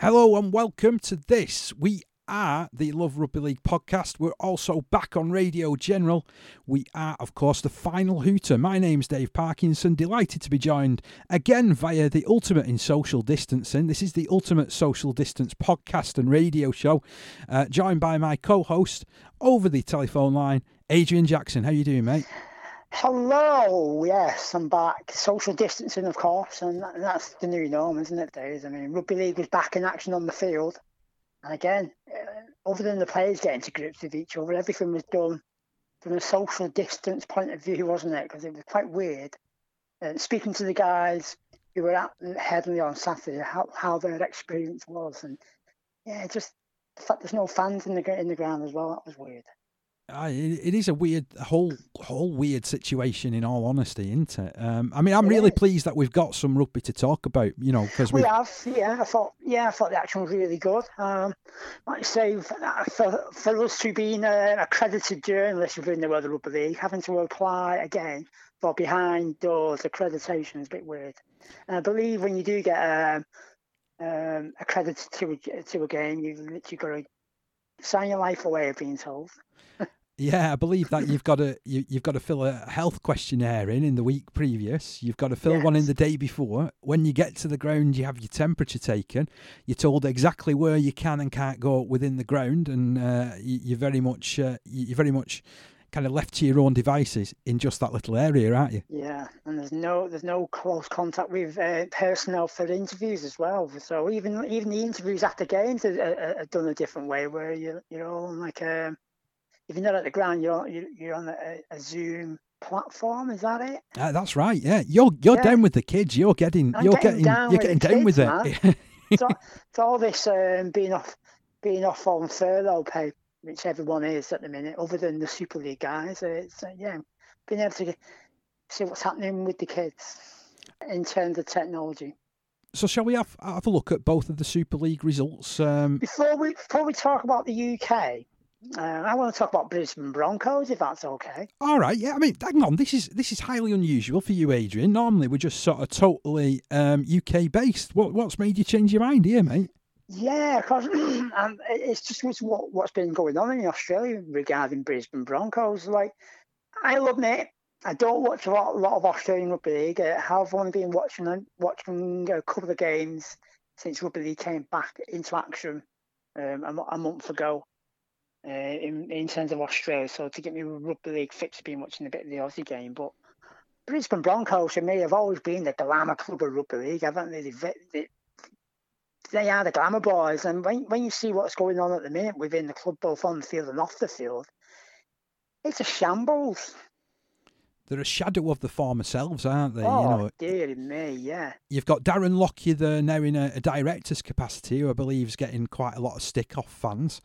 Hello and welcome to this. We are the Love Rugby League podcast. We're also back on Radio General. We are, of course, the final hooter. My name's Dave Parkinson. Delighted to be joined again via the Ultimate in Social Distancing. This is the Ultimate Social Distance podcast and radio show. Uh, joined by my co-host over the telephone line, Adrian Jackson. How you doing, mate? Hello, yes, I'm back. Social distancing, of course, and that's the new norm, isn't it, Dave? I mean, rugby league was back in action on the field, and again, uh, other than the players getting to grips with each other, everything was done from a social distance point of view, wasn't it? Because it was quite weird. And speaking to the guys who were at Headingley on Saturday, how, how their experience was, and yeah, just the fact there's no fans in the in the ground as well, that was weird it is a weird whole whole weird situation in all honesty isn't it? Um, i mean i'm really pleased that we've got some rugby to talk about you know because we have yeah i thought yeah i thought the action was really good. Um, like I say for, for us to be an accredited journalist within the world of rugby league having to apply again for behind doors accreditation is a bit weird. And i believe when you do get um, um, accredited to a, to a game you've literally got to sign your life away of being told yeah, I believe that you've got to you, have got to fill a health questionnaire in in the week previous. You've got to fill yes. one in the day before. When you get to the ground, you have your temperature taken. You're told exactly where you can and can't go within the ground, and uh, you, are very much uh, you're very much kind of left to your own devices in just that little area, aren't you? Yeah, and there's no there's no close contact with uh, personnel for interviews as well. So even even the interviews after games are, are, are done a different way, where you you're all like. Um, if you're not at the ground, you're you're on a, a Zoom platform. Is that it? Uh, that's right. Yeah, you're you're yeah. down with the kids. You're getting I'm you're getting, getting you're getting down kids, with it. so, so all this um, being off being off on furlough pay, which everyone is at the minute, other than the Super League guys. It's uh, yeah, being able to see what's happening with the kids in terms of technology. So shall we have have a look at both of the Super League results? Um... Before we before we talk about the UK, uh, I want to talk about Brisbane Broncos, if that's okay. All right, yeah. I mean, hang on. This is this is highly unusual for you, Adrian. Normally, we're just sort of totally um, UK based. What what's made you change your mind here, mate? Yeah, because um, it's just what what's been going on in Australia regarding Brisbane Broncos. Like, I love it. I don't watch a lot, a lot of Australian rugby league. I have only been watching watching a couple of games since rugby league came back into action um, a, a month ago uh, in, in terms of Australia. So to get me rugby league fit to be watching a bit of the Aussie game. But Brisbane Broncos for me have always been the glamour club of rugby league, haven't they? They, they, they are the glamour boys. And when, when you see what's going on at the minute within the club, both on the field and off the field, it's a shambles they're a shadow of the former selves, aren't they? Oh, you know, dear me, yeah. You've got Darren Lockyer there now in a, a director's capacity, who I believe is getting quite a lot of stick off fans.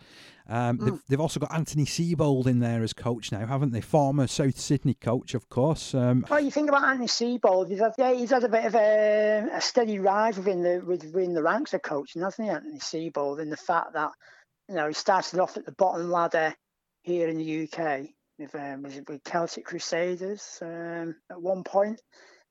Um, mm. they've, they've, also got Anthony Seibold in there as coach now, haven't they? Former South Sydney coach, of course. Um, well, you think about Anthony Seibold, he's had, yeah, he's had a bit of a, a steady rise within the within the ranks of coaching, hasn't he, Anthony Seibold, in the fact that you know he started off at the bottom ladder here in the UK with um, with Celtic Crusaders um, at one point,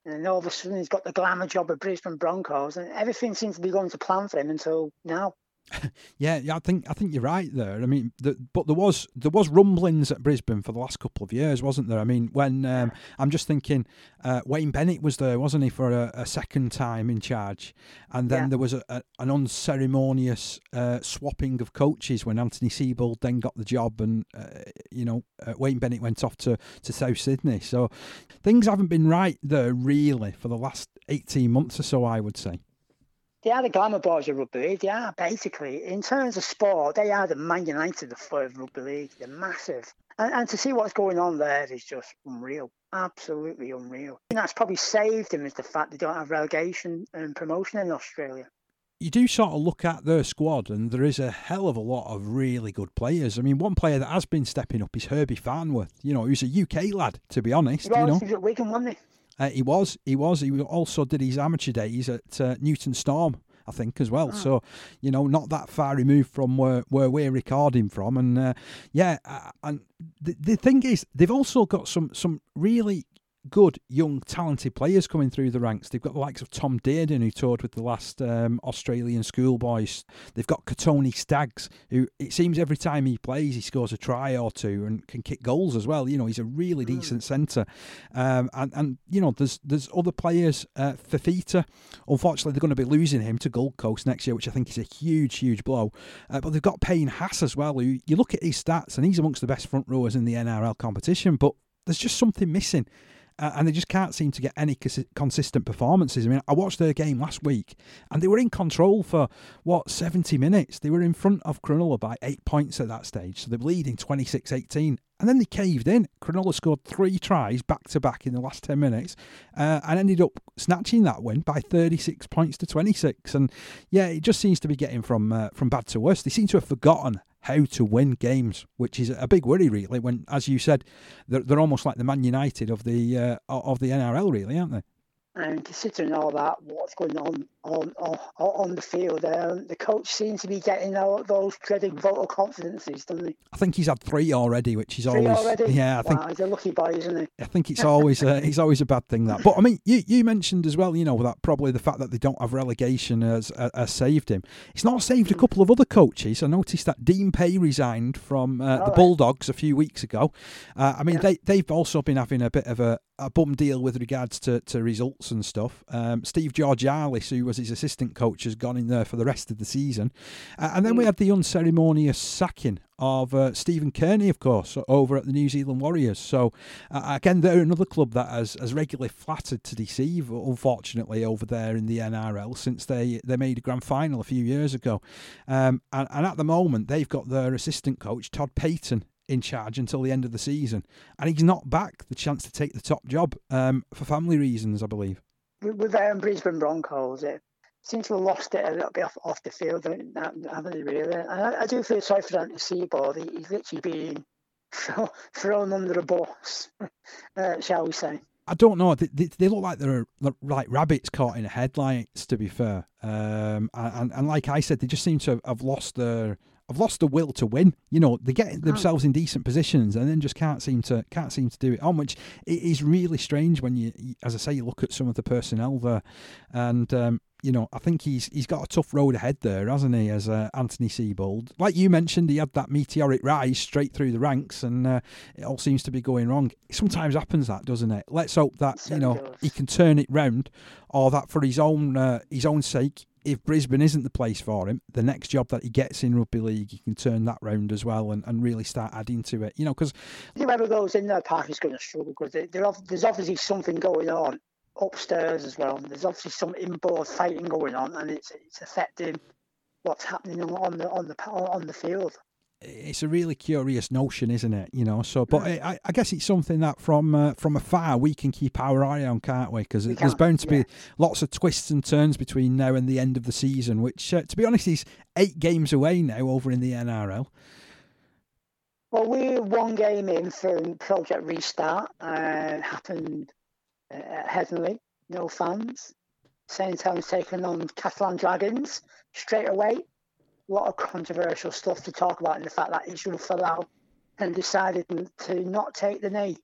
and then all of a sudden he's got the glamour job at Brisbane Broncos, and everything seems to be going to plan for him until now. yeah, yeah, I think I think you're right there. I mean, the, but there was there was rumblings at Brisbane for the last couple of years, wasn't there? I mean, when um, I'm just thinking, uh, Wayne Bennett was there, wasn't he, for a, a second time in charge, and then yeah. there was a, a, an unceremonious uh, swapping of coaches when Anthony Seibold then got the job, and uh, you know uh, Wayne Bennett went off to to South Sydney. So things haven't been right there really for the last 18 months or so, I would say they are the glamour boys of rugby league. They are basically, in terms of sport, they are the Man United of rugby league. They're massive. And, and to see what's going on there is just unreal. Absolutely unreal. And that's probably saved them is the fact they don't have relegation and promotion in Australia. You do sort of look at their squad, and there is a hell of a lot of really good players. I mean, one player that has been stepping up is Herbie Farnworth. You know, who's a UK lad, to be honest. Well, you know, Wigan, wasn't he? Uh, he was, he was. He also did his amateur days at uh, Newton Storm, I think, as well. Oh. So, you know, not that far removed from where, where we're recording from. And uh, yeah, uh, and the, the thing is, they've also got some some really good, young, talented players coming through the ranks. They've got the likes of Tom Dearden, who toured with the last um, Australian schoolboys. They've got Kotoni Staggs, who it seems every time he plays, he scores a try or two and can kick goals as well. You know, he's a really mm. decent centre. Um, and, and, you know, there's there's other players. Uh, Fifita, unfortunately, they're going to be losing him to Gold Coast next year, which I think is a huge, huge blow. Uh, but they've got Payne Haas as well, who you look at his stats, and he's amongst the best front rowers in the NRL competition, but there's just something missing. Uh, and they just can't seem to get any cons- consistent performances. I mean, I watched their game last week, and they were in control for what 70 minutes. They were in front of Cronulla by eight points at that stage, so they were leading 26-18. And then they caved in. Cronulla scored three tries back to back in the last 10 minutes uh, and ended up snatching that win by 36 points to 26. And yeah, it just seems to be getting from uh, from bad to worse. They seem to have forgotten how to win games, which is a big worry, really. When, as you said, they're, they're almost like the Man United of the uh, of the NRL, really, aren't they? And considering all that, what's going on on on, on the field, um, the coach seems to be getting all those dreaded vocal confidences, doesn't he? I think he's had three already, which is three always already? yeah. I wow, think he's a lucky boy, isn't he? I think it's always he's always a bad thing that. But I mean, you you mentioned as well, you know, that probably the fact that they don't have relegation has uh, has saved him. It's not saved a couple of other coaches. I noticed that Dean Pay resigned from uh, the right. Bulldogs a few weeks ago. Uh, I mean, Yeah. they they've also been having a bit of a, a bum deal with regards to, to results and stuff. Um, Steve Georgallis, who was his assistant coach, has gone in there for the rest of the season. Uh, and then we Mm. had the unceremonious sacking of uh, Stephen Kearney, of course, over at the New Zealand Warriors. So, uh, again, they're another club that has, has regularly flattered to deceive, unfortunately, over there in the NRL since they, they made a grand final a few years ago. Um, and, and at the moment, they've got their assistant coach, Todd Payten, in charge until the end of the season. And he's not back the chance to take the top job um, for family reasons, I believe. With, um, Brisbane Broncos, it seems to have lost it a little bit off, off the field, haven't they, really? And I, I do feel sorry for Anthony Seibold. He, he's literally being throw, thrown under the bus, uh, shall we say. I don't know. They, they, they look like they're like rabbits caught in headlights. To be fair, um, and and like I said, they just seem to have lost their have lost the will to win. You know, they get themselves in decent positions and then just can't seem to can't seem to do it on. Which it is really strange when you, as I say, you look at some of the personnel there, and um, you know, I think he's he's got a tough road ahead there, hasn't he? As uh, Anthony Seibold, like you mentioned, he had that meteoric rise straight through the ranks, and uh, it all seems to be going wrong. It sometimes happens that, doesn't it? Let's hope that you know he can turn it round, or that for his own uh, his own sake. If Brisbane isn't the place for him, the next job that he gets in rugby league, he can turn that round as well and, and really start adding to it. You know, because Whoever goes in that Park is going to struggle because there's obviously something going on upstairs as well. There's obviously some inboard fighting going on, and it's it's affecting what's happening on the on the on the field. It's a really curious notion, isn't it? You know, so but I, I guess it's something that from uh, from afar we can keep our eye on, can't we? Because there's bound to be yeah. lots of twists and turns between now and the end of the season. Which, uh, to be honest, is eight games away now over in the NRL. Well, we're one game in from Project Restart. Uh, happened uh, at Headingley, no fans. Same time taking on Catalan Dragons straight away. A lot of controversial stuff to talk about in the fact that Israel Folau and decided to not take the knee.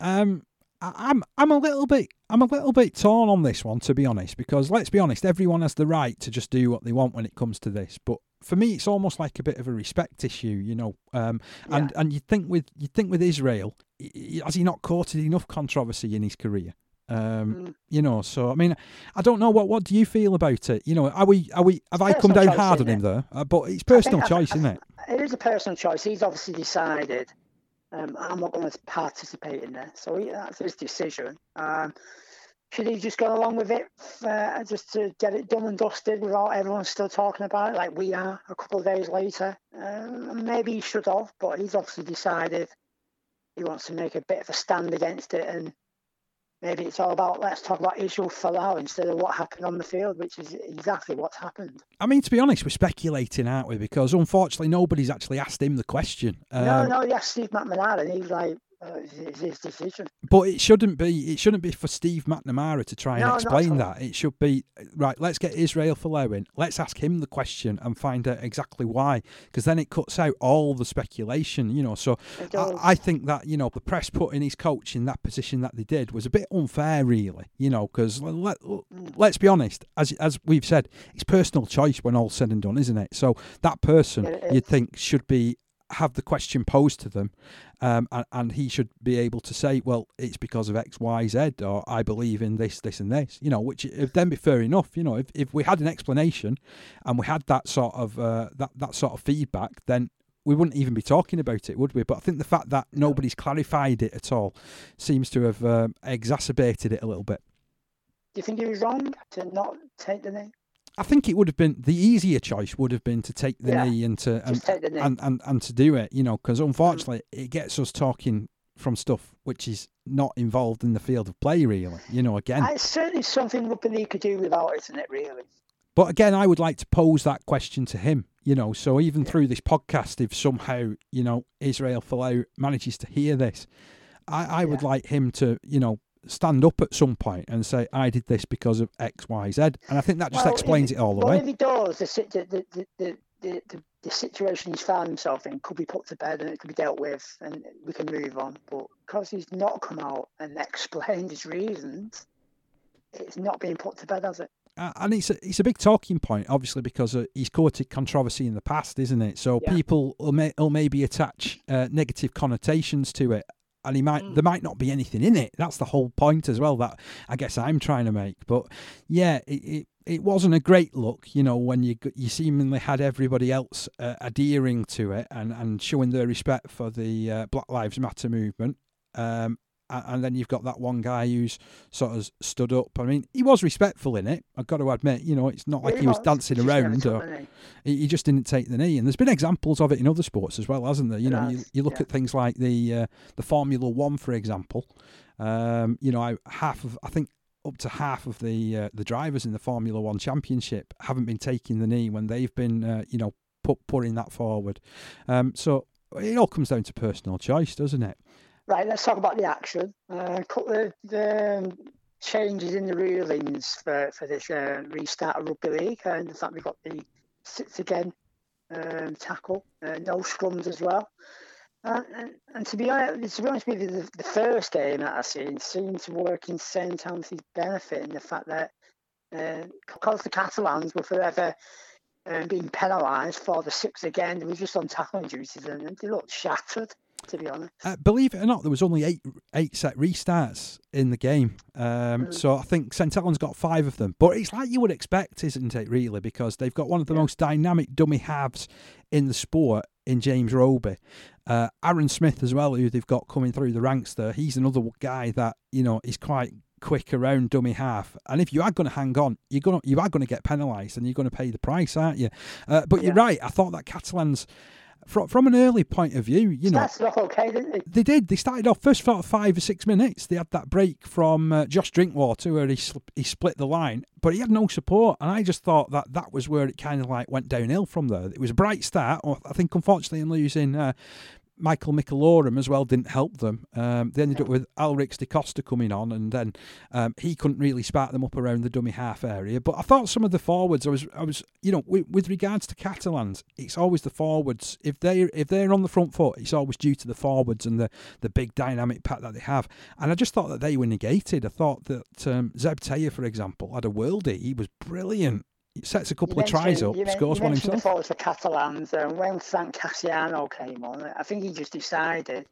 Um, I'm I'm a little bit I'm a little bit torn on this one to be honest because let's be honest, everyone has the right to just do what they want when it comes to this, but. For me, it's almost like a bit of a respect issue, you know. Um, and and you think with you think with Israel, has he not courted enough controversy in his career? Um, Mm. you know, so I mean, I don't know what what do you feel about it? You know, are we are we have I come down choice, hard on him there? Uh, but it's I personal I- choice, I- isn't it? It is a personal choice. He's obviously decided um, I'm not going to participate in this, so he, that's his decision. Um, should he just go along with it uh, just to get it done and dusted without everyone still talking about it like we are a couple of days later? Um, maybe he should have, but he's obviously decided he wants to make a bit of a stand against it and maybe it's all about let's talk about Israel Folau instead of what happened on the field, which is exactly what's happened. I mean, to be honest, we're speculating, aren't we? Because unfortunately, nobody's actually asked him the question. no, Um, no, yes, Steve McNamara, and he's like, uh, it's his decision. But it shouldn't be. It shouldn't be for Steve McNamara to try and No, explain that. It should be right. Let's get Israel Folau in. Let's ask him the question and find out exactly why. Because then it cuts out all the speculation. You know. So I. I think that you know the press putting his coach in that position that they did was a bit unfair, really. You know, because let, Mm. let's be honest, as as we've said, it's personal choice when all's said and done, isn't it? So that person Yeah, you'd think should be have the question posed to them, um, and, and he should be able to say, well, it's because of X, Y, Z, or I believe in this, this, and this. You know, which would then be fair enough. You know, if, if we had an explanation and we had that sort of uh, that that sort of feedback, then we wouldn't even be talking about it, would we? But I think the fact that nobody's clarified it at all seems to have um, exacerbated it a little bit. Do you think he was wrong to not take the knee? I think it would have been the easier choice would have been to take the Yeah, knee and to and, the knee. and, and and to do it, you know, because mm. unfortunately it gets us talking from stuff which is not involved in the field of play, really. You know, again. It's certainly something rugby league could do without, isn't it? Really. But again, I would like to pose that question to him. You know, so even through this podcast, if somehow you know Israel Folau manages to hear this, I, I would like him to you know stand up at some point and say, "I did this because of X, Y, Z. And I think that just Well, explains he- it all the well, way. if he does, the, the, the, the, the, the situation he's found himself in could be put to bed and it could be dealt with and we can move on. But because he's not come out and explained his reasons, it's not being put to bed, has it? Uh, and it's a, it's a big talking point, obviously, because uh, he's courted controversy in the past, isn't it? So Yeah. people will, may, will maybe attach uh, negative connotations to it, and he might Mm. there might not be anything in it. That's the whole point as well. That I guess I'm trying to make. But yeah, it. it it wasn't a great look, you know, when you you seemingly had everybody else uh, adhering to it and, and showing their respect for the uh, Black Lives Matter movement, um, and then you've got that one guy who's sort of stood up. I mean, he was respectful in it. I've got to admit, you know, it's not like Yeah, he was dancing around or he, he just didn't take the knee. And there's been examples of it in other sports as well, hasn't there? You There know, you, you look yeah. at things like the uh, the Formula One, for example. Um, you know, I, half of I think up to half of the uh, the drivers in the Formula One Championship haven't been taking the knee when they've been, uh, you know, put putting that forward. Um, so it all comes down to personal choice, doesn't it? Right, let's talk about the action. Uh, couple of the changes in the rulings for, for this uh, restart of rugby league, and the fact we've got the six again um, tackle, uh, no scrums as well. Uh, and, and to be honest, to be honest with you, the, the first game that I seen seemed to work in St Helens' benefit in the fact that uh, because the Catalans were forever um, being penalised for the six again, they were just on tackling duties and they looked shattered. To be honest. Uh, believe it or not, there was only eight eight set restarts in the game. Um, Mm. So I think St Helens got five of them. But it's like you would expect, isn't it? Really, because they've got one of the Yeah. most dynamic dummy halves in the sport in James Roby. Uh, Aaron Smith as well, who they've got coming through the ranks there. He's another guy that you know is quite quick around dummy half. And if you are going to hang on, you're going to you are going to get penalised, and you're going to pay the price, aren't you? Uh, but you're right. I thought that Catalans. From, from an early point of view, you know, Started off okay, didn't it? they did. They started off first of five or six minutes. They had that break from uh, Josh Drinkwater where he sl- he split the line, but he had no support. And I just thought that that was where it kind of like went downhill from there. It was a bright start. I think unfortunately in losing uh, Michael McIlorum as well didn't help them. Um, they ended up with Alrix Da Costa coming on, and then um, he couldn't really spark them up around the dummy half area. But I thought some of the forwards, I was, I was, you know, with, with regards to Catalans, it's always the forwards. If they if they're on the front foot, it's always due to the forwards and the the big dynamic pack that they have. And I just thought that they were negated. I thought that um, Zeb Taia, for example, had a worldie. He was brilliant. Sets a couple of tries up, you scores you one himself. The for Catalans, and when Frank Kasiano came on, I think he just decided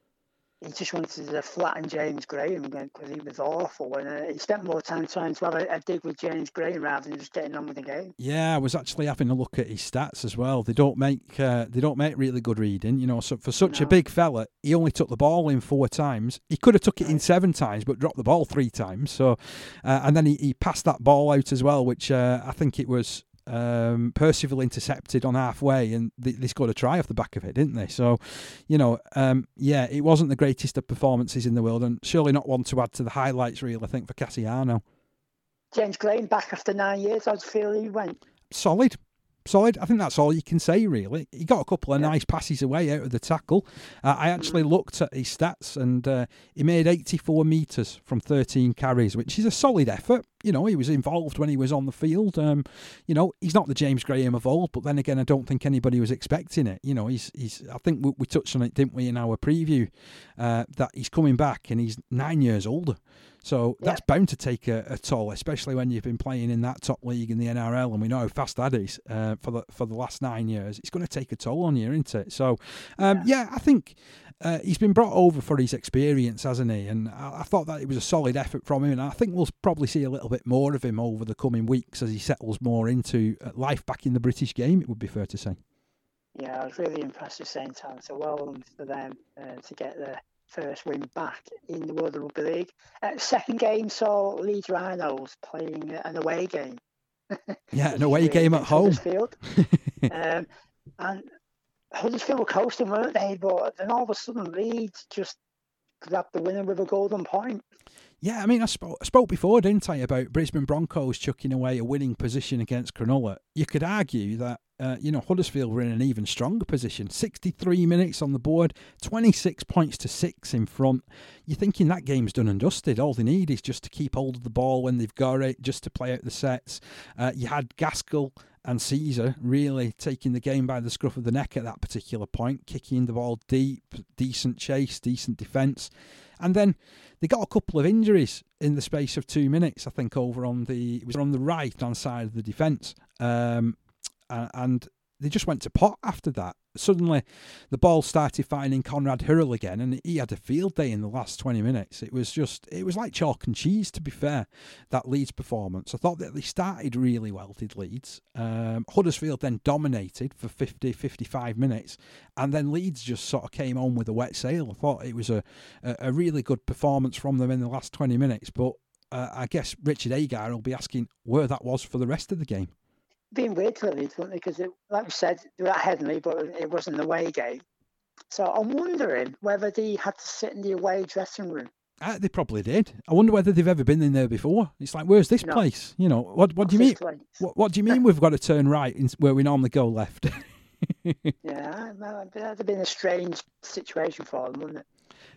he just wanted to flatten James Graham because he was awful, and uh, he spent more time trying to have a, a dig with James Graham rather than just getting on with the game. Yeah, I was actually having a look at his stats as well. They don't make uh, they don't make really good reading, you know. So for such a big fella, he only took the ball in four times. He could have took it in seven times, but dropped the ball three times. So, uh, and then he, he passed that ball out as well, which uh, I think it was um, Percival intercepted on halfway, and they, they scored a try off the back of it, didn't they? So, you know, um, yeah, it wasn't the greatest of performances in the world, and surely not one to add to the highlights reel. I think for Kasiano, James Graham back after nine years, I'd feel he went. solid. Solid. I think that's all you can say, really. He got a couple of yeah. nice passes away out of the tackle. Uh, I actually mm. looked at his stats and uh, he made 84 metres from 13 carries, which is a solid effort. You know, he was involved when he was on the field. Um, you know, he's not the James Graham of old, but then again, I don't think anybody was expecting it. You know, he's, he's I think we, we touched on it, didn't we, in our preview, uh, that he's coming back and he's nine years older. So that's bound to take a, a, toll, especially when you've been playing in that top league in the NRL, and we know how fast that is uh, for the for the last nine years. It's going to take a toll on you, isn't it? So, um, yeah. yeah. I think uh, he's been brought over for his experience, hasn't he? And I, I, thought that it was a solid effort from him, and I think we'll probably see a little bit more of him over the coming weeks as he settles more into uh, life back in the British game. It would be fair to say. Yeah, I was really impressed with St. Anne's. So well done for them uh, to get there first win back in the World Rugby League. Uh, second game saw Leeds Rhinos playing an away game. Yeah, an away game at home. um, and Huddersfield were coasting, weren't they? But then all of a sudden, Leeds just grabbed the winner with a golden point. Yeah, I mean, I spoke, I spoke before, didn't I, about Brisbane Broncos chucking away a winning position against Cronulla. You could argue that uh, you know, Huddersfield were in an even stronger position. 63 minutes on the board, 26 points to six in front. You're thinking that game's done and dusted. All they need is just to keep hold of the ball when they've got it, just to play out the sets. Uh, you had Gaskell and Sezer really taking the game by the scruff of the neck at that particular point, kicking the ball deep, decent chase, decent defence. And then they got a couple of injuries in the space of two minutes, I think, over on the it was on the right hand side of the defence. Um, and they just went to pot after that. Suddenly, the ball started finding Conrad Hurrell again, and he had a field day in the last 20 minutes. It was just, it was like chalk and cheese, to be fair, that Leeds performance. I thought that they started really well, did Leeds. Um, Huddersfield then dominated for 50, 55 minutes, and then Leeds just sort of came on with a wet sail. I thought it was a, a, really good performance from them in the last 20 minutes, but uh, I guess Richard Agar will be asking where that was for the rest of the game being weird for Leeds, weren't they? Because, like we said, they were at but it wasn't the away game. So I'm wondering whether they had to sit in the away dressing room. Uh, they probably did. I wonder whether they've ever been in there before. It's like, where's this no. place? You know, what what do you mean? What, what do you mean we've got to turn right in, where we normally go left? yeah, that'd have been a strange situation for them, wouldn't it?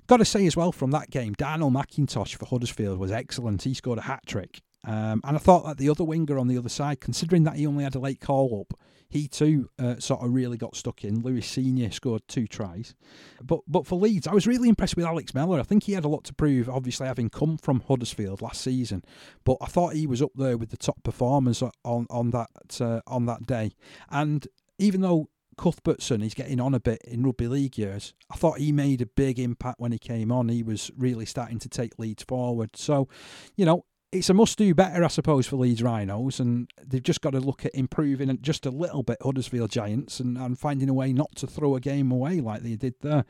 Got to say as well from that game, Darnell McIntosh for Huddersfield was excellent. He scored a hat trick. Um, and I thought that the other winger on the other side, considering that he only had a late call up, he too uh, sort of really got stuck in. Louis Senior scored two tries, but but for Leeds, I was really impressed with Alex Mellor. I think he had a lot to prove, obviously having come from Huddersfield last season. But I thought he was up there with the top performers on on that uh, on that day. And even though Cuthbertson, is getting on a bit in rugby league years. I thought he made a big impact when he came on. He was really starting to take Leeds forward. So, you know, it's a must do better, I suppose, for Leeds Rhinos, and they've just got to look at improving just a little bit, Huddersfield Giants, and, and finding a way not to throw a game away like they did there.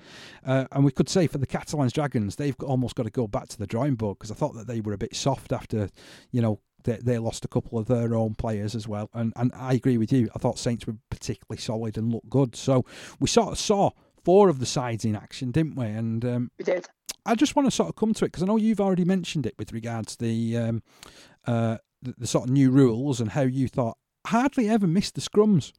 Uh, and we could say for the Catalans Dragons, they've almost got to go back to the drawing board because I thought that they were a bit soft after, you know, they, they lost a couple of their own players as well. And, and I agree with you. I thought Saints were particularly solid and looked good. So we sort of saw four of the sides in action, didn't we? And um, we did. I just want to sort of come to it because I know you've already mentioned it with regards to the, um, uh, the, the sort of new rules and how you thought hardly ever missed the scrums.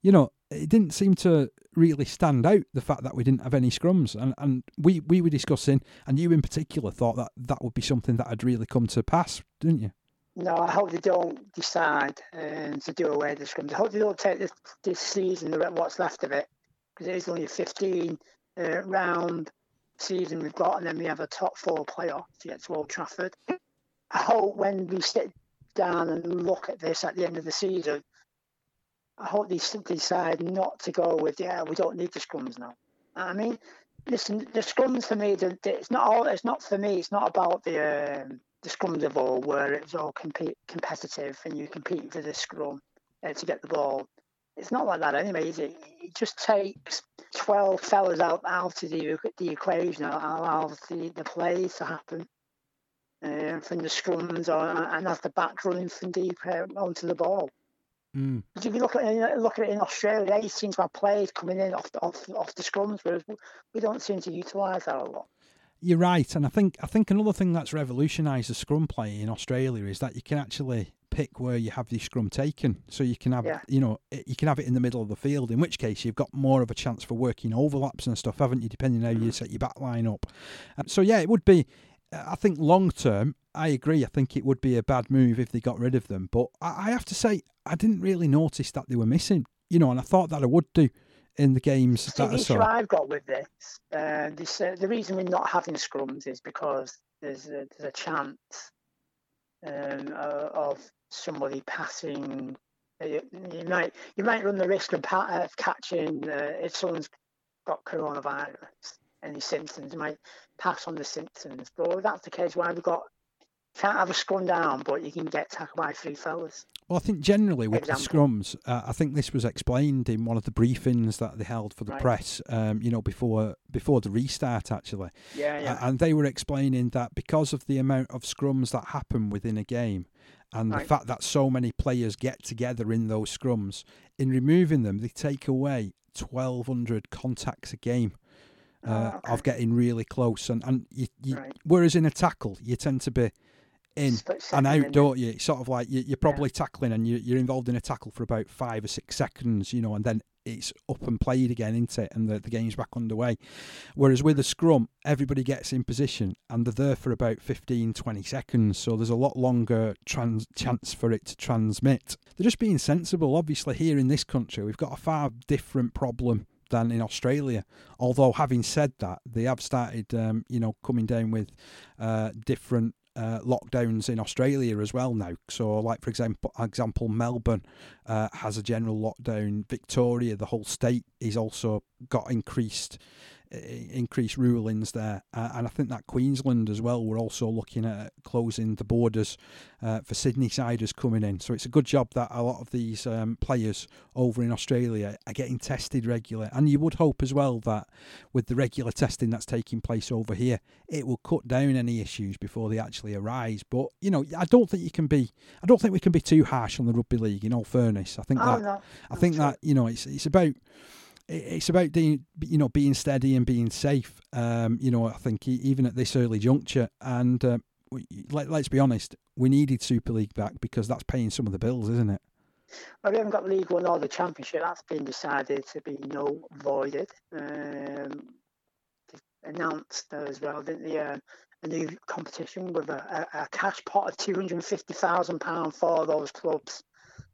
You know, it didn't seem to really stand out the fact that we didn't have any scrums, and and we we were discussing, and you in particular thought that that would be something that had really come to pass, didn't you? No, I hope they don't decide um, to do away with the scrums. I hope they don't take this this season, what's left of it, because it is only a 15 uh, round season we've got, and then we have a top four playoff to to Old Trafford. I hope when we sit down and look at this at the end of the season, I hope they decide not to go with yeah we don't need the scrums now. I mean, listen, the scrums for me, it's not all. It's not for me. It's not about the um, the scrums of all where it's all compete, competitive and you compete for the scrum uh, to get the ball. It's not like that anyway, is it? It just takes 12 fellas out, out of the, the equation out of the, the plays to happen uh, from the scrums or, and have the back running from deep uh, onto the ball. Mm. If you look at it, look at it in Australia, they seem to have players coming in off the, off, off the scrums, whereas we don't seem to utilise that a lot. You're right, and I think I think another thing that's revolutionised the scrum play in Australia is that you can actually pick where you have the scrum taken, so you can have Yeah. you know it- you can have it in the middle of the field. In which case, you've got more of a chance for working overlaps and stuff, haven't you? Depending how you Mhm. set your back line up. Um, so yeah, it would be. uh, I think long term, I agree. I think it would be a bad move if they got rid of them. But I, I have to say, I didn't really notice that they were missing. You know, and I thought that I would do in the games See, the issue. I've got with this, uh, this uh, the reason we're not having scrums is because there's a, there's a chance um, uh, of somebody passing. uh, You, you might you might run the risk of, pa- of catching uh, if someone's got coronavirus any symptoms, you might pass on the symptoms. But if that's the case, why we got can't have a scrum down, but you can get tackled by three fellas. Well, I think generally with Example. the scrums, uh, I think this was explained in one of the briefings that they held for the Right. press. Um, you know, before before the restart, actually, Yeah, Uh, yeah, and they were explaining that because of the amount of scrums that happen within a game, and the fact that so many players get together in those scrums, in removing them, they take away twelve hundred contacts a game. Uh, Oh, okay. Of getting really close, and and you, you, Right. whereas in a tackle you tend to be in and out, in don't you? It's sort of like you, you're probably tackling and you, you're involved in a tackle for about five or six seconds, you know, and then it's up and played again, isn't it? And the, the game's back underway. Whereas with a scrum, everybody gets in position and they're there for about 15, 20 seconds. So there's a lot longer trans- chance for it to transmit. They're just being sensible. Obviously, here in this country, we've got a far different problem than in Australia. Although, having said that, they have started, um, you know, coming down with uh, different uh, lockdowns in Australia as well now. So, like for example, example Melbourne uh, has a general lockdown. Victoria, the whole state, is also got increased increased rulings there, uh, and I think that Queensland as well. We're also looking at closing the borders uh, for Sydney siders coming in. So it's a good job that a lot of these um, players over in Australia are getting tested regularly, and you would hope as well that with the regular testing that's taking place over here, it will cut down any issues before they actually arise. But you know, I don't think you can be. I don't think we can be too harsh on the rugby league. In all fairness, I think Oh that no, I think that you know it's it's about it's about being you know being steady and being safe. Um, you know, I think even at this early juncture, and uh, let, let's be honest, we needed Super League back because that's paying some of the bills, isn't it? Well, we haven't got League One or the Championship. That's been decided to be null voided. Um, announced as well, didn't they? Uh, a new competition with a, a, a cash pot of two hundred and fifty thousand pound for those clubs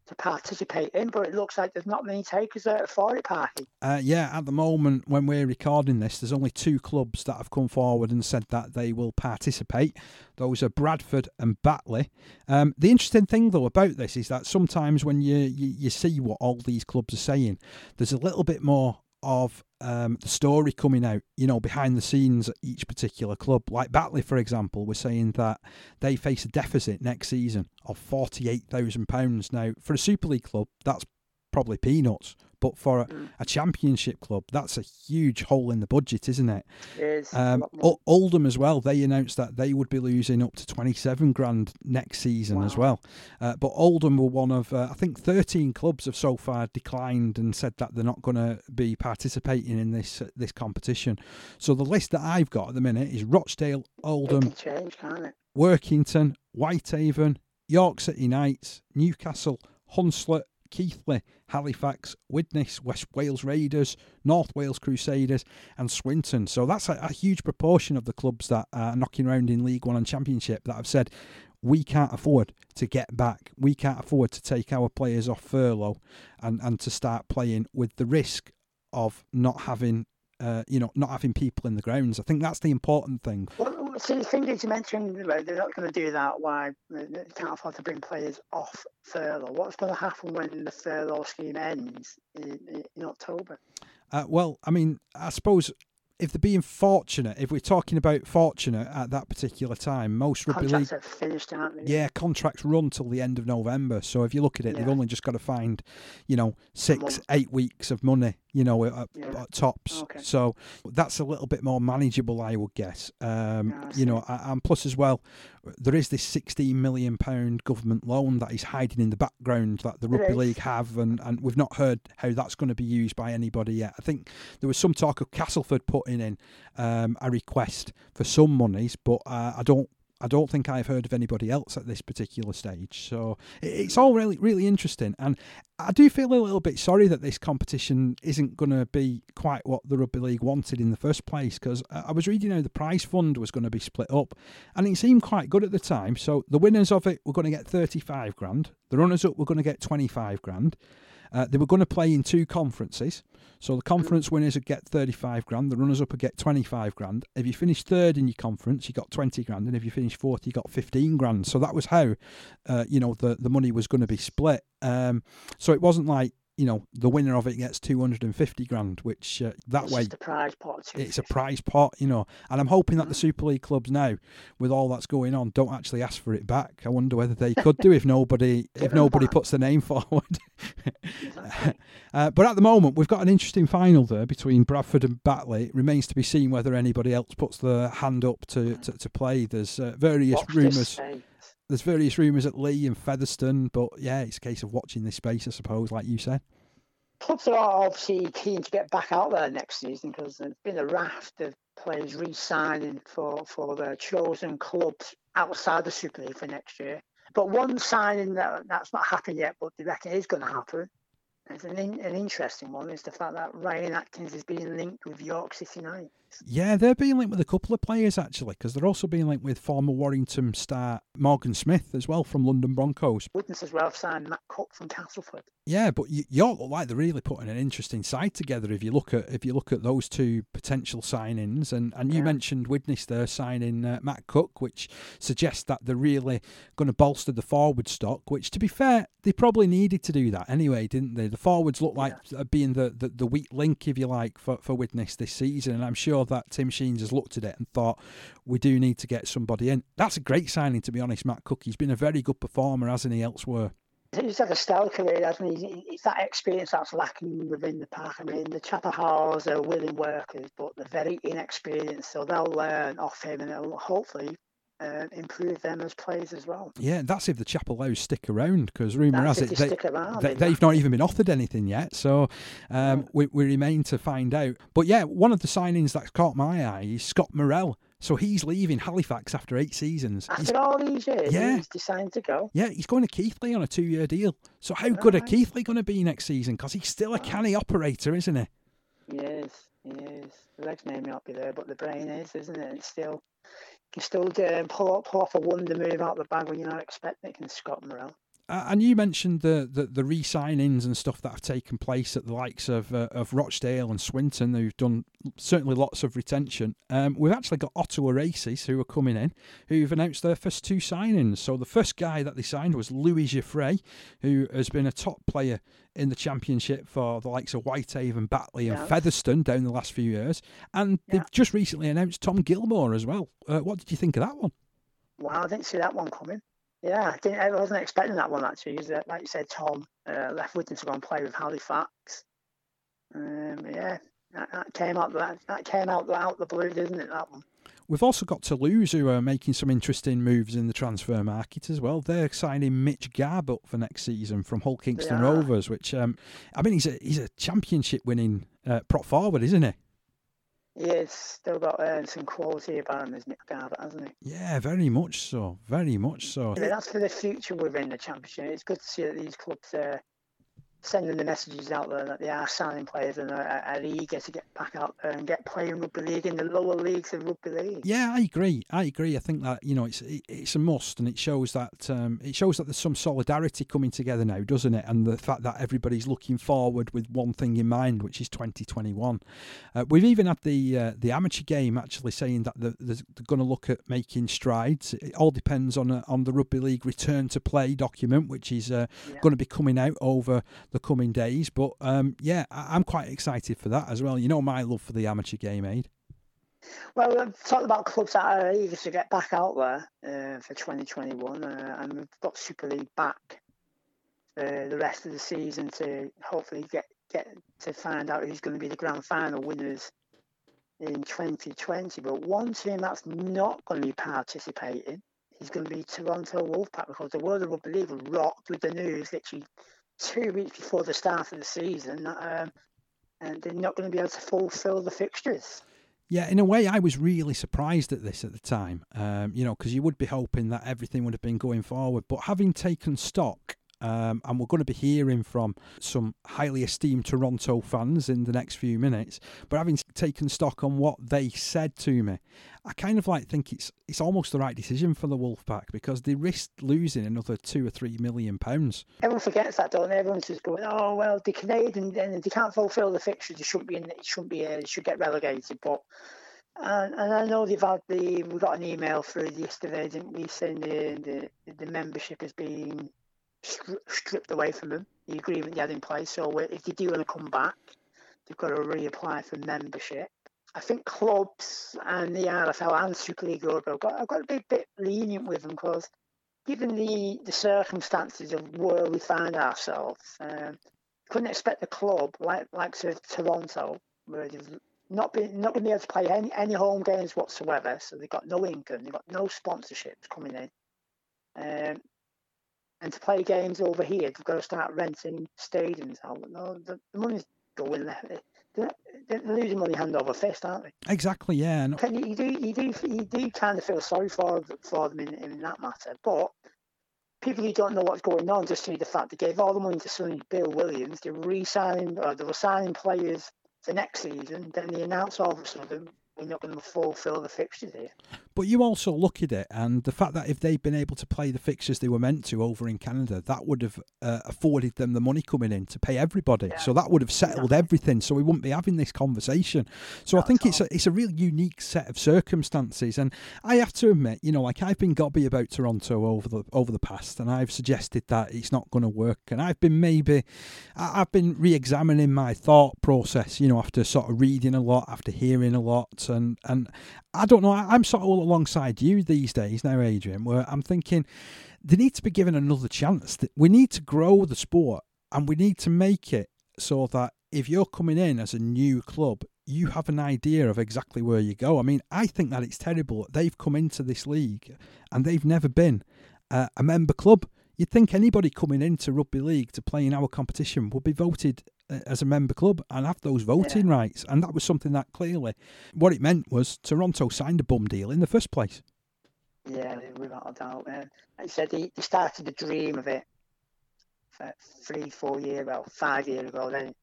to participate in. But it looks like there's not many takers uh, for it, Parky. Uh, yeah, at the moment when we're recording this, there's only two clubs that have come forward and said that they will participate. Those are Bradford and Batley. Um, the interesting thing though about this is that sometimes when you, you you see what all these clubs are saying, there's a little bit more of um, the story coming out, you know, behind the scenes at each particular club. Like Batley, for example, was saying that they face a deficit next season of forty-eight thousand pounds. Now, for a Super League club, that's probably peanuts, but for a, Mm. a Championship club, that's a huge hole in the budget, isn't it? There's a Um. Oldham as well. They announced that they would be losing up to twenty-seven grand next season as well. Uh, but Oldham were one of, uh, I think, thirteen clubs have so far declined and said that they're not going to be participating in this uh, this competition. So the list that I've got at the minute is Rochdale, it Oldham, change, it? Workington, Whitehaven, York City Knights, Newcastle, Hunslet, Keighley, Halifax, Widnes, West Wales Raiders, North Wales Crusaders, and Swinton. So that's a, a huge proportion of the clubs that are knocking around in League One and Championship that have said we can't afford to get back. We can't afford to take our players off furlough and, and to start playing with the risk of not having. Uh, you know, not having people in the grounds. I think that's the important thing. See, the thing is, you mentioned like, they're not going to do that. Why they can't afford to bring players off furlough? What's going to happen when the furlough scheme ends in, in- October? Uh, well, I mean, I suppose if they're being fortunate, if we're talking about fortunate at that particular time, most rugby league, Contracts are finished, aren't they? yeah, contracts run till the end of November. So if you look at it, they've only just got to find, you know, six, eight weeks of money you know, at, Yeah. at tops. Okay. So that's a little bit more manageable, I would guess. Um, you know, and plus as well, there is this 16 million pound government loan that is hiding in the background that the rugby league have, and, and we've not heard how that's going to be used by anybody yet. I think there was some talk of Castleford putting in um, a request for some monies, but uh, I don't. I don't think I've heard of anybody else at this particular stage. So it's all really, really interesting. And I do feel a little bit sorry that this competition isn't going to be quite what the Rugby League wanted in the first place because I was reading how the prize fund was going to be split up and it seemed quite good at the time. So the winners of it were going to get 35 grand, the runners up were going to get 25 grand. Uh, they were going to play in two conferences. So the conference winners would get 35 grand, the runners up would get 25 grand. If you finished third in your conference, you got 20 grand, and if you finished fourth, you got 15 grand. So that was how, uh, you know, the, the money was going to be split. Um, so it wasn't like, you know, the winner of it gets 250 grand, which uh, that It's way just a prize pot. it's a prize pot, you know. And I'm hoping that the Mm. Super League clubs now, with all that's going on, don't actually ask for it back. I wonder whether they could do if nobody if nobody puts their name forward. Uh, but at the moment, we've got an interesting final there between Bradford and Batley. It remains to be seen whether anybody else puts their hand up to to, to play. There's uh, various rumours. There's various rumours at Leigh and Featherstone, but yeah, it's a case of watching this space, I suppose, like you said. Clubs are obviously keen to get back out there next season because there's been a raft of players re-signing for, for their chosen clubs outside the Super League for next year. But one signing that that's not happened yet, but they reckon is going to happen. It's an, in, an interesting one is the fact that Ryan Atkins is being linked with York City Knights. Yeah, they're being linked with a couple of players actually, because they're also being linked with former Warrington star Morgan Smith as well from London Broncos. Widnes as well signed Matt Cook from Castleford. Yeah, but y- York look like they're really putting an interesting side together. If you look at if you look at those two potential signings, and, and you Yeah. mentioned Widnes there signing uh, Matt Cook, which suggests that they're really going to bolster the forward stock. Which, to be fair, they probably needed to do that anyway, didn't they? The forwards look like uh, being the, the, the weak link, if you like, for for Widnes this season, and I'm sure that Tim Sheens has looked at it and thought we do need to get somebody in. That's a great signing, to be honest. Matt Cook, he's been a very good performer, hasn't he? Elsewhere. He's had a stellar career, hasn't he? It's that experience that's lacking within the pack. I mean, the Chapelhows are willing workers, but they're very inexperienced, so they'll learn off him and it'll hopefully uh, improve them as players as well. Yeah, that's if the Chapelhows stick around, because rumour has it they they, stick around. they, exactly. they've not even been offered anything yet. So um, No. we, we remain to find out. But yeah, one of the signings that's caught my eye is Scott Murrell. So he's leaving Halifax after eight seasons. He's- After all these years, Yeah. he's decided to go. yeah, he's going to Keighley on a two-year deal. So how good are Alright. Keighley going to be next season? Because he's still a canny operator, isn't he? Yes, is. The legs may not be there, but the brain is, isn't it? It's still can still um, pull, up, pull off a wonder move out the bag when you're not expecting it. Can Scott Murrell? Uh, and you mentioned the, the, the re-signings and stuff that have taken place at the likes of uh, of Rochdale and Swinton, who've done certainly lots of retention. Um, we've actually got Ottawa Aces who are coming in, who've announced their first two signings. So the first guy that they signed was Louis Jouffret, who has been a top player in the championship for the likes of Whitehaven, Batley, and Yeah. Featherstone down the last few years. And Yeah. they've just recently announced Tom Gilmore as well. Uh, what did you think of that one? Wow, I didn't see that one coming. Yeah, I, didn't, I wasn't expecting that one actually. 'cause, uh, like you said, Tom uh, left Widnes to go and play with Halifax. Um, yeah, that, that came out that, that came out out the blue, didn't it? That one. We've also got Toulouse who are making some interesting moves in the transfer market as well. They're signing Mitch Garbutt for next season from Hull Kingston are. Rovers, which um, I mean he's a he's a championship winning uh, prop forward, isn't he? It's still got uh, some quality about him, isn't it, Garbutt, hasn't he? Yeah, very much so, very much so. Yeah, that's for the future within the championship. It's good to see that these clubs are sending the messages out there that they are signing players and are, are eager to get back out there and get playing rugby league in the lower leagues of rugby league. Yeah, I agree. I agree. I think that you know it's it, it's a must, and it shows that um, it shows that there's some solidarity coming together now, doesn't it? And the fact that everybody's looking forward with one thing in mind, which is 2021. Uh, we've even had the uh, the amateur game actually saying that they're, they're going to look at making strides. It all depends on uh, on the rugby league return to play document, which is uh, Yeah. going to be coming out over the coming days. But um, yeah, I, I'm quite excited for that as well. You know my love for the amateur game, Aid. Well, we've talked about clubs that are eager to get back out there uh, for 2021, uh, and we've got Super League back. for the rest of the season to hopefully get get to find out who's going to be the grand final winners in 2020. But one team that's not going to be participating is going to be Toronto Wolfpack because the world rugby league rocked with the news literally two weeks before the start of the season um, and they're not going to be able to fulfil the fixtures. Yeah, in a way, I was really surprised at this at the time. Um, you know, because you would be hoping that everything would have been going forward, but having taken stock um, and we're going to be hearing from some highly esteemed Toronto fans in the next few minutes. But having taken stock on what they said to me, I kind of like think it's it's almost the right decision for the Wolfpack because they risked losing another two or three million pounds. Everyone forgets that, don't they? Everyone's just going, "Oh well, the Canadian and they can't fulfil the fixtures. They shouldn't be in. It shouldn't be. Uh, they should get relegated." But and, and I know they've had the we got an email through yesterday, didn't we, saying the the, the membership has been stripped away from them, the agreement they had in place. So if they do want to come back, they've got to reapply for membership. I think clubs and the RFL and Super League Europe have got, have got to be a bit lenient with them because given the, the circumstances of where we find ourselves, um, couldn't expect the club like like to Toronto, where they've not been not going to be able to play any, any home games whatsoever. So they've got no income, they've got no sponsorships coming in. Um, and to play games over here, they've got to start renting stadiums out. No, the, the money's going there. They're, they're losing money hand over fist, aren't they? Exactly, yeah. And you, you do, you do, you do kind of feel sorry for for them in, in that matter. But people who don't know what's going on just see the fact they gave all the money to Sonny Bill Williams. They were re-signing, or they were signing players for next season. Then they announced all of a sudden we're not going to fulfil the fixtures here. But you also look at it, and the fact that if they'd been able to play the fixtures they were meant to over in Canada, that would have uh, afforded them the money coming in to pay everybody. Yeah. So that would have settled exactly. everything. So we wouldn't be having this conversation. So Not I think it's a, it's a real unique set of circumstances. And I have to admit, you know, like I've been gobby about Toronto over the over the past, and I've suggested that it's not going to work. And I've been maybe, I've been re-examining my thought process, you know, after sort of reading a lot, after hearing a lot, and and I don't know. I'm sort of all alongside you these days now, Adrian, where I'm thinking they need to be given another chance. We need to grow the sport and we need to make it so that if you're coming in as a new club, you have an idea of exactly where you go. I mean, I think that it's terrible they've come into this league and they've never been uh, a member club. You'd think anybody coming into rugby league to play in our competition would be voted uh, as a member club and have those voting yeah. rights. And that was something that clearly, what it meant was Toronto signed a bum deal in the first place. Yeah, without a doubt. Man. Like said, he, he started to dream of it three, four years, well, five years ago. Then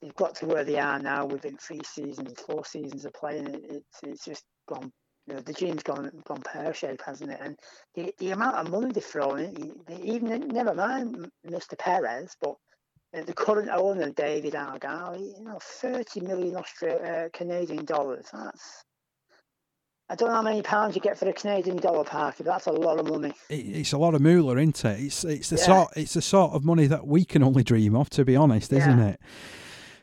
they've got to where they are now within three seasons, four seasons of playing. It, it's, it's just gone. You know, the dream's gone gone pear shaped, hasn't it? And the, the amount of money they've thrown in, even never mind Mr. Perez, but the current owner, David Argyle, you know, 30 million Australia, uh, Canadian dollars. That's I don't know how many pounds you get for a Canadian dollar, Parker. But that's a lot of money. it's a lot of moolah, isn't it? It's it's the yeah. sort it's the sort of money that we can only dream of, to be honest, isn't it?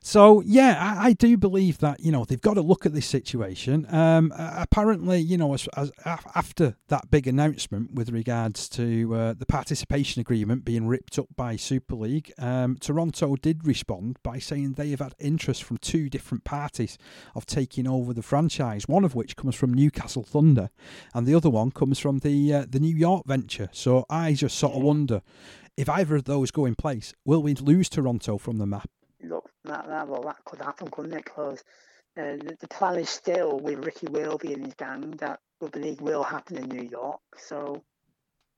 So yeah, I, I, do believe that you know they've got to look at this situation. Um, apparently, you know, as, as, after that big announcement with regards to uh, the participation agreement being ripped up by Super League, um, Toronto did respond by saying they have had interest from two different parties of taking over the franchise. One of which comes from Newcastle Thunder, and the other one comes from the uh, the New York venture. So I just sort of wonder if either of those go in place, will we lose Toronto from the map? That, that, well, that could happen, couldn't it? Because uh, the, the, plan is still with Ricky Wilby and his gang that rugby league will happen in New York. So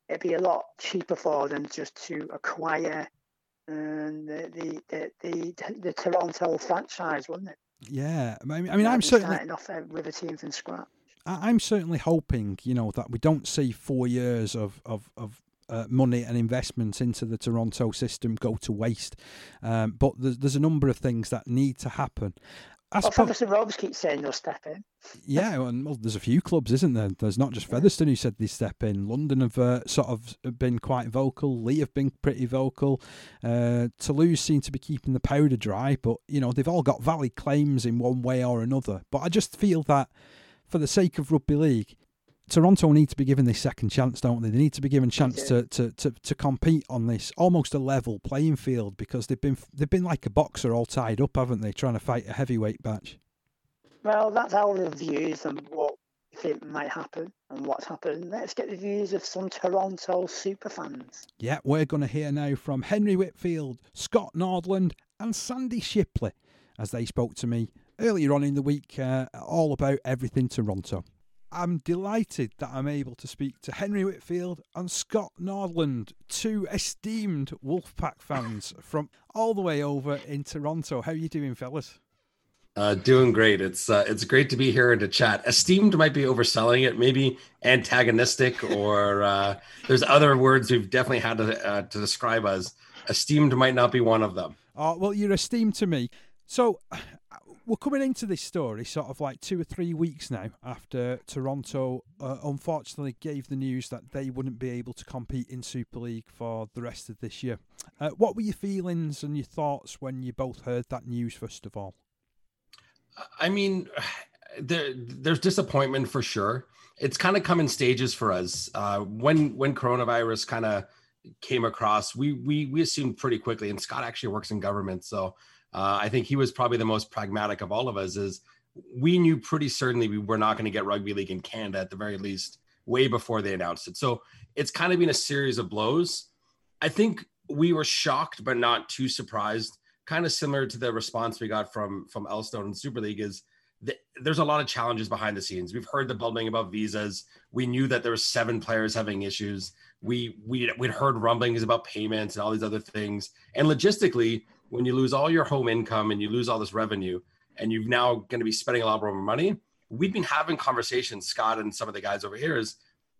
it'd be a lot cheaper for them just to acquire um, the, the, the, the, the Toronto franchise, wouldn't it? Yeah, I mean, I mean I'm certainly starting off with a team from scratch. I'm certainly hoping, you know, that we don't see four years of, of, of uh, money and investment into the Toronto system go to waste. Um, but there's, there's a number of things that need to happen. I well, Robes keeps saying they'll step in. yeah, and well, there's a few clubs, isn't there? There's not just Featherstone who said they step in. London have uh, sort of been quite vocal. Leigh have been pretty vocal. Uh, Toulouse seem to be keeping the powder dry, but you know they've all got valid claims in one way or another. But I just feel that for the sake of rugby league, Toronto need to be given this second chance, don't they? They need to be given chance to, to, to, to compete on this almost a level playing field because they've been they've been like a boxer all tied up, haven't they? Trying to fight a heavyweight match. Well, that's our views and what we think might happen and what's happened. Let's get the views of some Toronto super fans. Yeah, we're going to hear now from Henry Whitfield, Scott Nordlund, and Sandy Shipley as they spoke to me earlier on in the week uh, all about everything Toronto. I'm delighted that I'm able to speak to Henry Whitfield and Scott Nordlund, two esteemed Wolfpack fans from all the way over in Toronto. How are you doing, fellas? Uh, doing great. It's uh, it's great to be here and to chat. Esteemed might be overselling it. Maybe antagonistic, or uh, there's other words we've definitely had to uh, to describe us. Esteemed might not be one of them. Oh well, you're esteemed to me. So we're coming into this story sort of like two or three weeks now after Toronto uh, unfortunately gave the news that they wouldn't be able to compete in Super League for the rest of this year. Uh, what were your feelings and your thoughts when you both heard that news, first of all? I mean, there, there's disappointment for sure. It's kind of come in stages for us. Uh, when when coronavirus kind of came across, we we we assumed pretty quickly. And Scott actually works in government, so uh, I think he was probably the most pragmatic of all of us. Is we knew pretty certainly we were not going to get rugby league in Canada at the very least, way before they announced it. So it's kind of been a series of blows. I think we were shocked, but not too surprised. Kind of similar to the response we got from from Elstone and Super League is there's a lot of challenges behind the scenes. We've heard the bubbling about visas. We knew that there were seven players having issues. We we we'd heard rumblings about payments and all these other things. And logistically, when you lose all your home income and you lose all this revenue and you're now going to be spending a lot more money we've been having conversations scott and some of the guys over here is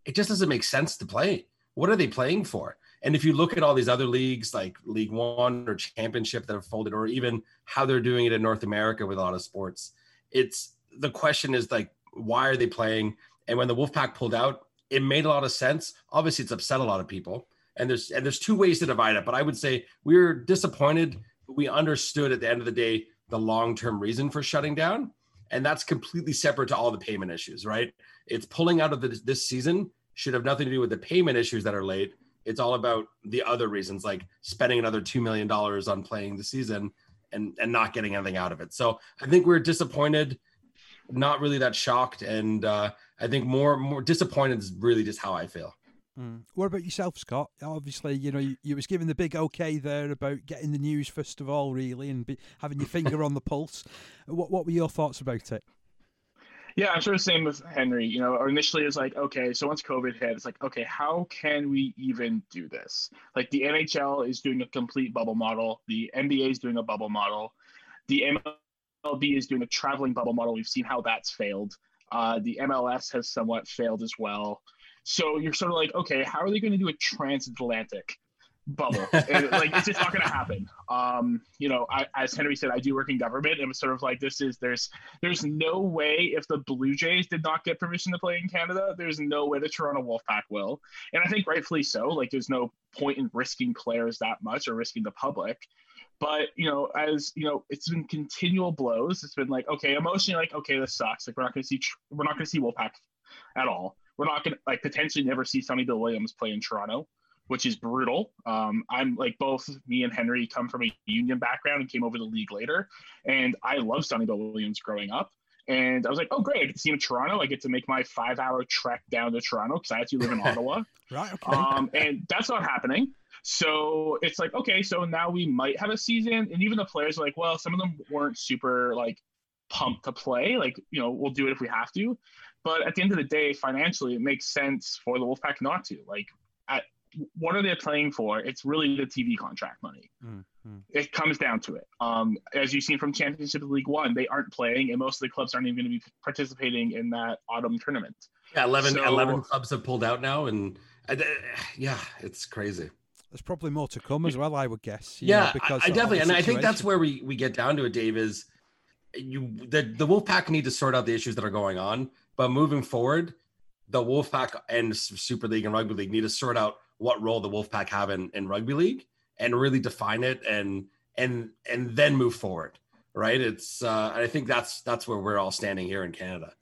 it just doesn't make sense to play. What are they playing for? And if you look at all these other leagues like league one or championship that have folded or even how they're doing it in north america with a lot of sports it's the question is like why are they playing? And when the wolfpack pulled out it made a lot of sense. Obviously it's upset a lot of people. And there's and there's two ways to divide it but i would say we we're disappointed we understood at the end of the day the long-term reason for shutting down. And that's completely separate to all the payment issues right? It's pulling out of the, this season should have nothing to do with the payment issues that are late. It's all about the other reasons like spending another $2 million on playing the season and and not getting anything out of it. So i think we're disappointed not really that shocked. And uh, i think more more disappointed is really just how i feel Mm. What about yourself, Scott? Obviously, you know you, you, was given the big okay there about getting the news first of all, really, and be, having your finger on the pulse. What what were your thoughts about it? Yeah, I'm sort of same with Henry. You know, initially it's like, okay, so once COVID hit, it's like, okay, how can we even do this? Like the NHL is doing a complete bubble model, the NBA is doing a bubble model, the MLB is doing a traveling bubble model. We've seen how that's failed. Uh, the MLS has somewhat failed as well. So you're sort of like, okay, how are they going to do a transatlantic bubble? and, like it's just not going to happen. Um, you know, I, as Henry said, I do work in government, and it's sort of like this is there's there's no way if the Blue Jays did not get permission to play in Canada, there's no way the Toronto Wolfpack will, and I think rightfully so. Like there's no point in risking players that much or risking the public but you know as you know it's been continual blows it's been like okay emotionally like okay this sucks like we're not going to see we're not going to see wolfpack at all we're not going to like potentially never see Sonny Bill Williams play in Toronto, which is brutal. Um, I'm like both me and Henry come from a union background and came over the league later, and I love Sonny Bill Williams growing up. And I was like, oh, great. I get to see him in Toronto. I get to make my five hour trek down to Toronto because I actually live in Ottawa. right. Okay. Um, and that's not happening. So it's like, okay, so now we might have a season. And even the players are like, well, some of them weren't super like pumped to play. Like, you know, we'll do it if we have to. But at the end of the day, financially, it makes sense for the Wolfpack not to. Like, at what are they playing for? It's really the TV contract money. Mm-hmm. It comes down to it. Um, as you've seen from Championship League One, they aren't playing, and most of the clubs aren't even going to be participating in that autumn tournament. Yeah, 11, so, 11 clubs have pulled out now, and uh, yeah, it's crazy. There's probably more to come as well, I would guess. yeah, know, because I, I definitely, and I think that's where we we get down to it, Dave. Is you the the Wolfpack need to sort out the issues that are going on, but moving forward, the Wolfpack and Super League and Rugby League need to sort out what role the Wolfpack have in, in Rugby League and really define it and and and then move forward. Right? It's uh, I think that's that's where we're all standing here in Canada.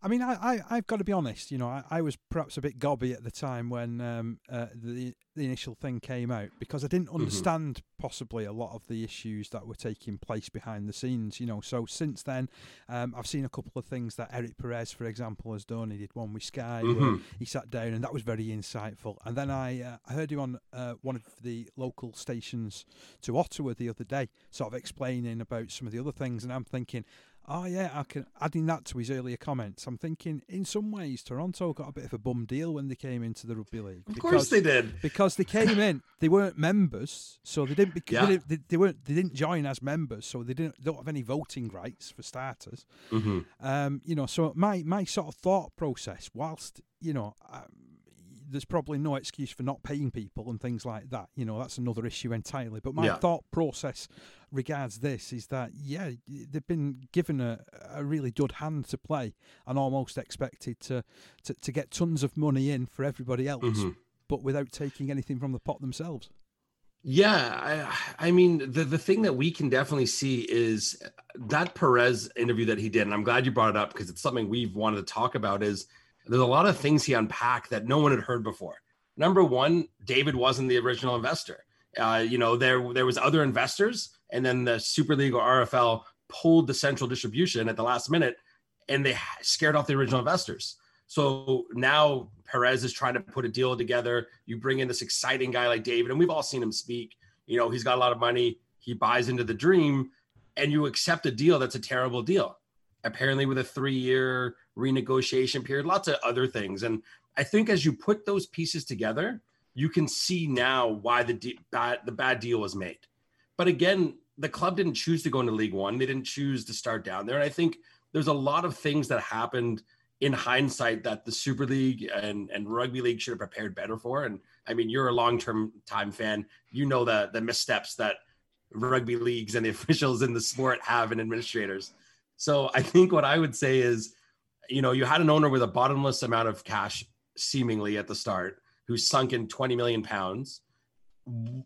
I mean, I, I, have got to be honest. You know, I, I was perhaps a bit gobby at the time when um, uh, the the initial thing came out because I didn't mm-hmm. understand mm-hmm. possibly a lot of the issues that were taking place behind the scenes. You know, so since then, um, I've seen a couple of things that Eric Perez, for example, has done. He did one with Sky mm-hmm. where he sat down, and that was very insightful. And then I uh, I heard him on uh, one of the local stations to Ottawa the other day, sort of explaining about some of the other things, and I'm thinking, Oh yeah, I can adding that to his earlier comments. I'm thinking, in some ways, Toronto got a bit of a bum deal when they came into the rugby league. Of because, course they did. Because they came in, they weren't members, so they didn't. Bec- yeah. they, they, they, weren't. They didn't join as members, so they didn't don't have any voting rights for starters. Mm-hmm. Um, you know, so my my sort of thought process, whilst you know. There's probably no excuse for not paying people and things like that. You know, that's another issue entirely. But my yeah. thought process regards this is that yeah, they've been given a, a really good hand to play and almost expected to to, to get tons of money in for everybody else, mm-hmm. but without taking anything from the pot themselves. Yeah, I, I mean the the thing that we can definitely see is that Perez interview that he did, and I'm glad you brought it up because it's something we've wanted to talk about. Is there's a lot of things he unpacked that no one had heard before. Number one, David wasn't the original investor. Uh, you know, there there was other investors, and then the Super League or RFL pulled the central distribution at the last minute, and they scared off the original investors. So now Perez is trying to put a deal together. You bring in this exciting guy like David, and we've all seen him speak. You know, he's got a lot of money. He buys into the dream, and you accept a deal that's a terrible deal. Apparently, with a three-year renegotiation period, lots of other things. And I think as you put those pieces together, you can see now why the de- bad the bad deal was made. But again, the club didn't choose to go into League One. They didn't choose to start down there. And I think there's a lot of things that happened in hindsight that the Super League and, and rugby league should have prepared better for. And I mean, you're a long-term time fan. You know the the missteps that rugby leagues and the officials in the sport have and administrators. So I think what I would say is you know, you had an owner with a bottomless amount of cash, seemingly at the start, who's sunk in 20 million pounds.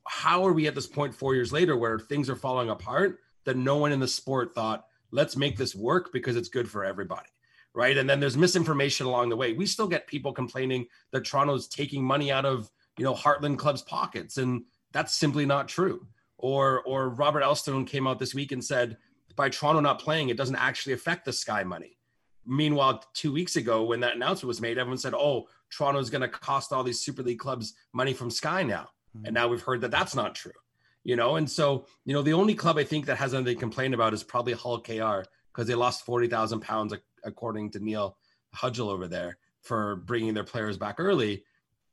How are we at this point four years later where things are falling apart that no one in the sport thought, let's make this work because it's good for everybody? Right. And then there's misinformation along the way. We still get people complaining that Toronto's taking money out of, you know, Heartland clubs' pockets. And that's simply not true. Or or Robert Elstone came out this week and said, by Toronto not playing, it doesn't actually affect the Sky money. Meanwhile, two weeks ago, when that announcement was made, everyone said, "Oh, Toronto's going to cost all these Super League clubs money from Sky now," mm-hmm. and now we've heard that that's not true. You know, and so you know, the only club I think that has anything to complain about is probably Hull KR because they lost forty thousand pounds, according to Neil Hudgell over there, for bringing their players back early.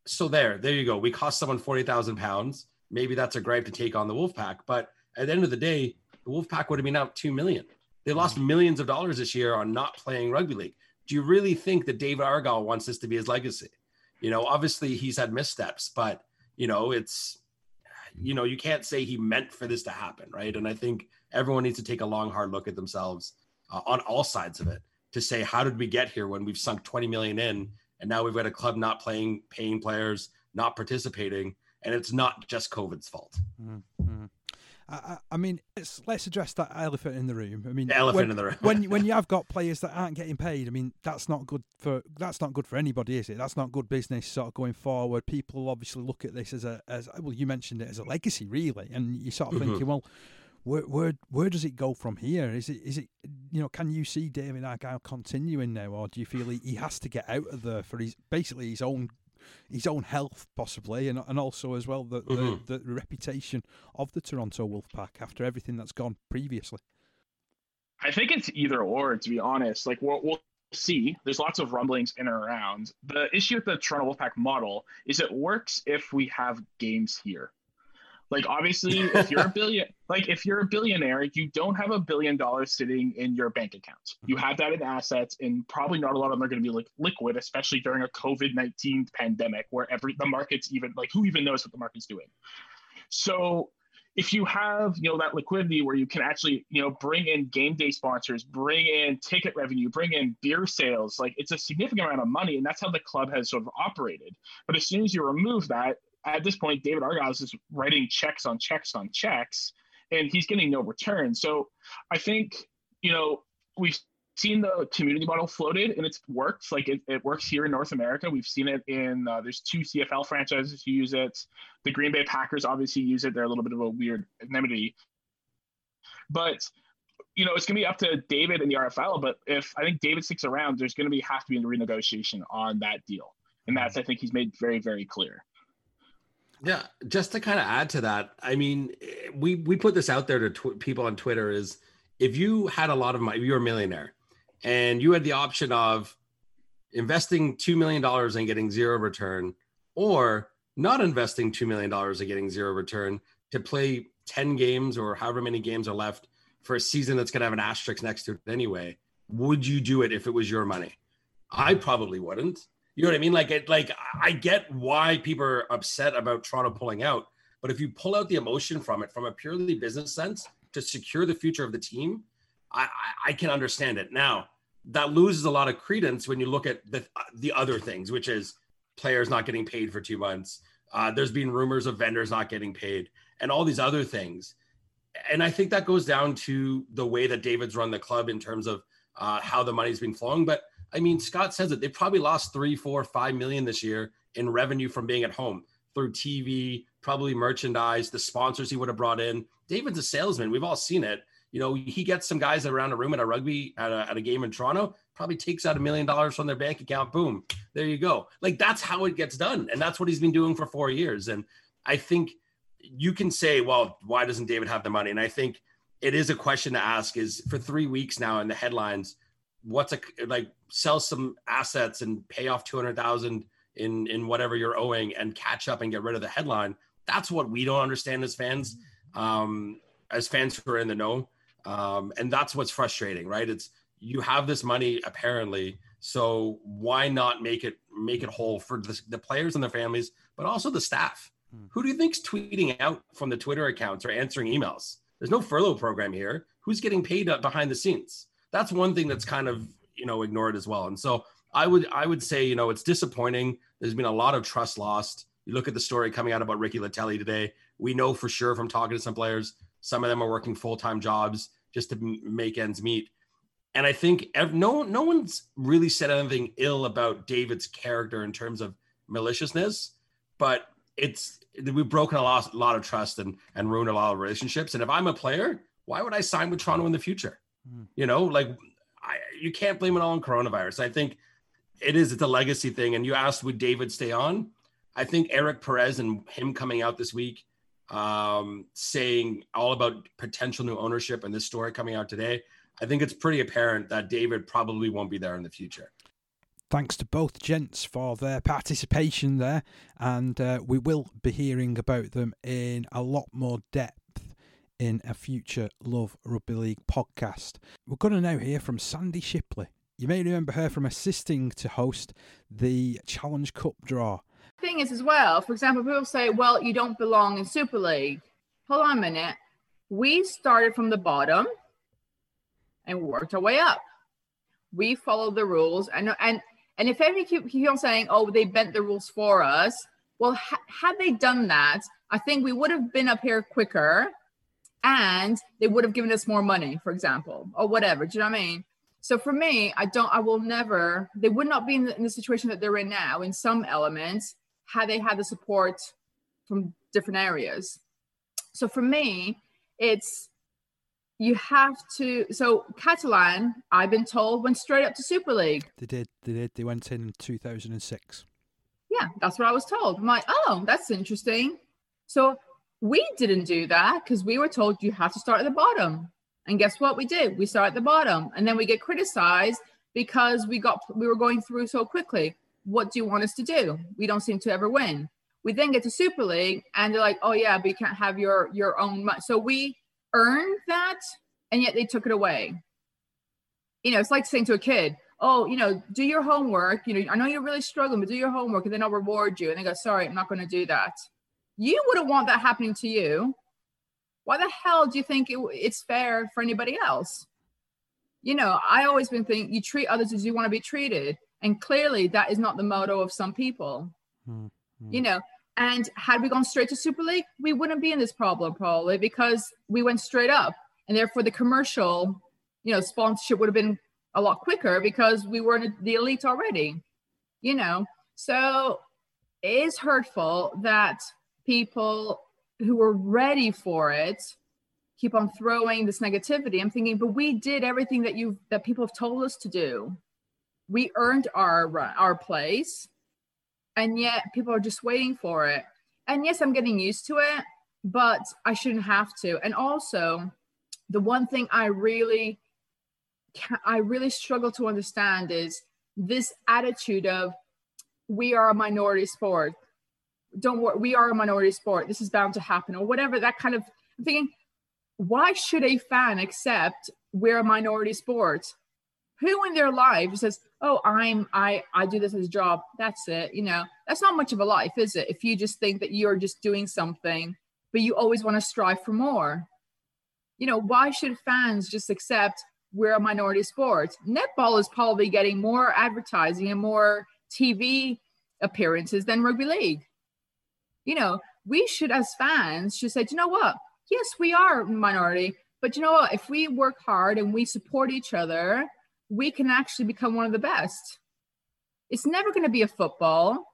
So there, there you go. We cost someone forty thousand pounds. Maybe that's a gripe to take on the Wolfpack, but at the end of the day, the Wolfpack would have been out two million. They lost mm-hmm. millions of dollars this year on not playing rugby league. Do you really think that David Argyle wants this to be his legacy? You know, obviously he's had missteps, but you know, it's you know, you can't say he meant for this to happen, right? And I think everyone needs to take a long, hard look at themselves uh, on all sides of it to say, how did we get here when we've sunk 20 million in, and now we've got a club not playing, paying players, not participating, and it's not just COVID's fault. Mm-hmm. I, I mean, let's address that elephant in the room. I mean, the elephant when, in the room. when when you have got players that aren't getting paid, I mean, that's not good for that's not good for anybody, is it? That's not good business sort of going forward. People obviously look at this as a as well. You mentioned it as a legacy, really, and you sort of mm-hmm. thinking, well. Where, where where does it go from here? Is it is it you know can you see David Argyle continuing now, or do you feel he, he has to get out of there for his basically his own his own health possibly, and and also as well the, mm-hmm. the, the reputation of the Toronto Wolfpack after everything that's gone previously. I think it's either or, to be honest. Like we'll, we'll see. There's lots of rumblings in and around. The issue with the Toronto Wolfpack model is it works if we have games here. Like obviously, if you're a billion, like if you're a billionaire, you don't have a billion dollars sitting in your bank account. You mm-hmm. have that in assets, and probably not a lot of them are going to be like liquid, especially during a COVID nineteen pandemic, where every the market's even like who even knows what the market's doing. So if you have you know that liquidity where you can actually you know bring in game day sponsors bring in ticket revenue bring in beer sales like it's a significant amount of money and that's how the club has sort of operated but as soon as you remove that at this point, David Argyle is writing checks on checks on checks, and he's getting no return. So I think you know we've seen the community model floated and it's worked. Like it, it works here in North America. We've seen it in uh, there's two CFL franchises who use it. The Green Bay Packers obviously use it. They're a little bit of a weird enmity, but you know it's going to be up to David and the RFL. But if I think David sticks around, there's going to be have to be a renegotiation on that deal, and that's I think he's made very very clear. Yeah, just to kind of add to that, I mean, we we put this out there to tw- people on Twitter is if you had a lot of money, you're a millionaire, and you had the option of investing two million dollars and getting zero return, or not investing two million dollars and getting zero return to play ten games or however many games are left for a season that's going to have an asterisk next to it anyway. Would you do it if it was your money? I probably wouldn't. You know what I mean? Like it, like I get why people are upset about Toronto pulling out, but if you pull out the emotion from it, from a purely business sense, to secure the future of the team, I, I, I can understand it. Now that loses a lot of credence when you look at the the other things, which is players not getting paid for two months. Uh, there's been rumors of vendors not getting paid, and all these other things. And I think that goes down to the way that David's run the club in terms of uh, how the money's been flowing. But I mean, Scott says it. They probably lost three, four, five million this year in revenue from being at home through TV, probably merchandise, the sponsors he would have brought in. David's a salesman. We've all seen it. You know, he gets some guys around a room at a rugby at a, at a game in Toronto, probably takes out a million dollars from their bank account. Boom, there you go. Like that's how it gets done, and that's what he's been doing for four years. And I think you can say, well, why doesn't David have the money? And I think it is a question to ask. Is for three weeks now in the headlines what's a like sell some assets and pay off 200,000 in in whatever you're owing and catch up and get rid of the headline. That's what we don't understand as fans, um, as fans who are in the know. Um, and that's what's frustrating, right? It's you have this money apparently, so why not make it make it whole for the, the players and their families, but also the staff. Hmm. Who do you think's tweeting out from the Twitter accounts or answering emails? There's no furlough program here. Who's getting paid behind the scenes? That's one thing that's kind of you know ignored as well. And so I would I would say you know it's disappointing. There's been a lot of trust lost. You look at the story coming out about Ricky Leutele today. We know for sure from talking to some players, some of them are working full time jobs just to make ends meet. And I think no no one's really said anything ill about David's character in terms of maliciousness, but it's we've broken a lot, lot of trust and and ruined a lot of relationships. And if I'm a player, why would I sign with Toronto in the future? You know, like I, you can't blame it all on coronavirus. I think it is it's a legacy thing. And you asked would David stay on? I think Eric Perez and him coming out this week um, saying all about potential new ownership and this story coming out today. I think it's pretty apparent that David probably won't be there in the future. Thanks to both gents for their participation there, and uh, we will be hearing about them in a lot more depth in a future Love Rugby League podcast. We're going to now hear from Sandy Shipley. You may remember her from assisting to host the Challenge Cup draw. Thing is, as well, for example, people say, well, you don't belong in Super League. Hold on a minute. We started from the bottom and worked our way up. We followed the rules. And, and, and if any keep, keep on saying, oh, they bent the rules for us, well, ha- had they done that, I think we would have been up here quicker and they would have given us more money, for example, or whatever. Do you know what I mean? So for me, I don't, I will never, they would not be in the, in the situation that they're in now in some elements had they had the support from different areas. So for me, it's, you have to, so Catalan, I've been told, went straight up to Super League. They did, they did. They went in 2006. Yeah, that's what I was told. I'm like, oh, that's interesting. So we didn't do that because we were told you have to start at the bottom. And guess what we did? We start at the bottom. And then we get criticized because we got we were going through so quickly. What do you want us to do? We don't seem to ever win. We then get to Super League and they're like, oh yeah, but you can't have your your own money. So we earned that and yet they took it away. You know, it's like saying to a kid, oh, you know, do your homework. You know, I know you're really struggling, but do your homework and then I'll reward you. And they go, sorry, I'm not going to do that you wouldn't want that happening to you. Why the hell do you think it, it's fair for anybody else? You know, I always been thinking you treat others as you want to be treated. And clearly that is not the motto of some people. Mm-hmm. You know, and had we gone straight to Super League, we wouldn't be in this problem probably because we went straight up. And therefore the commercial, you know, sponsorship would have been a lot quicker because we were in the elite already, you know. So it is hurtful that people who were ready for it keep on throwing this negativity. I'm thinking, but we did everything that you that people have told us to do. We earned our our place, and yet people are just waiting for it. And yes, I'm getting used to it, but I shouldn't have to. And also, the one thing I really I really struggle to understand is this attitude of we are a minority sport. Don't worry, we are a minority sport. This is bound to happen, or whatever. That kind of I'm thinking, why should a fan accept we're a minority sport? Who in their life says, "Oh, I'm I I do this as a job. That's it." You know, that's not much of a life, is it? If you just think that you're just doing something, but you always want to strive for more. You know, why should fans just accept we're a minority sport? Netball is probably getting more advertising and more TV appearances than rugby league. You know, we should, as fans, should say, you know what? Yes, we are minority, but you know what? If we work hard and we support each other, we can actually become one of the best. It's never going to be a football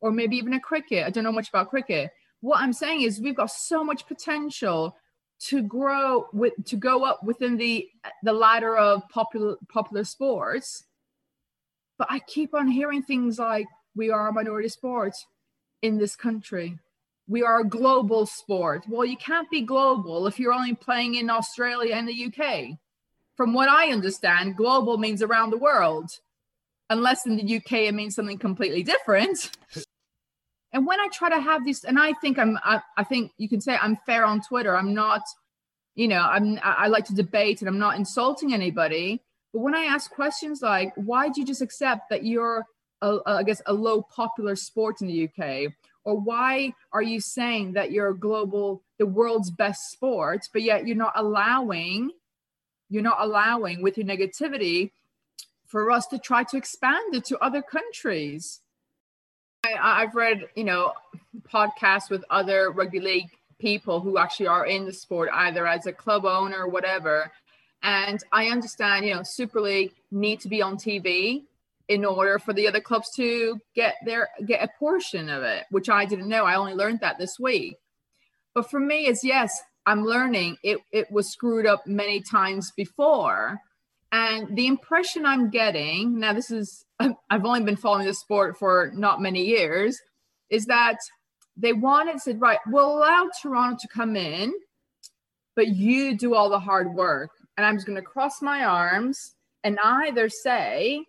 or maybe even a cricket. I don't know much about cricket. What I'm saying is we've got so much potential to grow with to go up within the the ladder of popular popular sports but I keep on hearing things like we are a minority sport in this country. We are a global sport. Well, you can't be global if you're only playing in Australia and the UK. From what I understand, global means around the world, unless in the UK it means something completely different. And when I try to have these, and I think I'm, I, I think you can say I'm fair on Twitter. I'm not, you know, I'm, I like to debate and I'm not insulting anybody. But when I ask questions like, why do you just accept that you're, a, I guess, a low popular sport in the UK? Or why are you saying that you're global, the world's best sport, but yet you're not allowing, you're not allowing with your negativity for us to try to expand it to other countries? I, I've read, you know, podcasts with other rugby league people who actually are in the sport, either as a club owner or whatever, and I understand, you know, Super League need to be on TV in order for the other clubs to get their get a portion of it, which I didn't know. I only learned that this week. But for me, it's yes, I'm learning. It it was screwed up many times before. And the impression I'm getting now, this is I've only been following the sport for not many years, is that they wanted said, right, we'll allow Toronto to come in, but you do all the hard work and I'm just going to cross my arms and either say,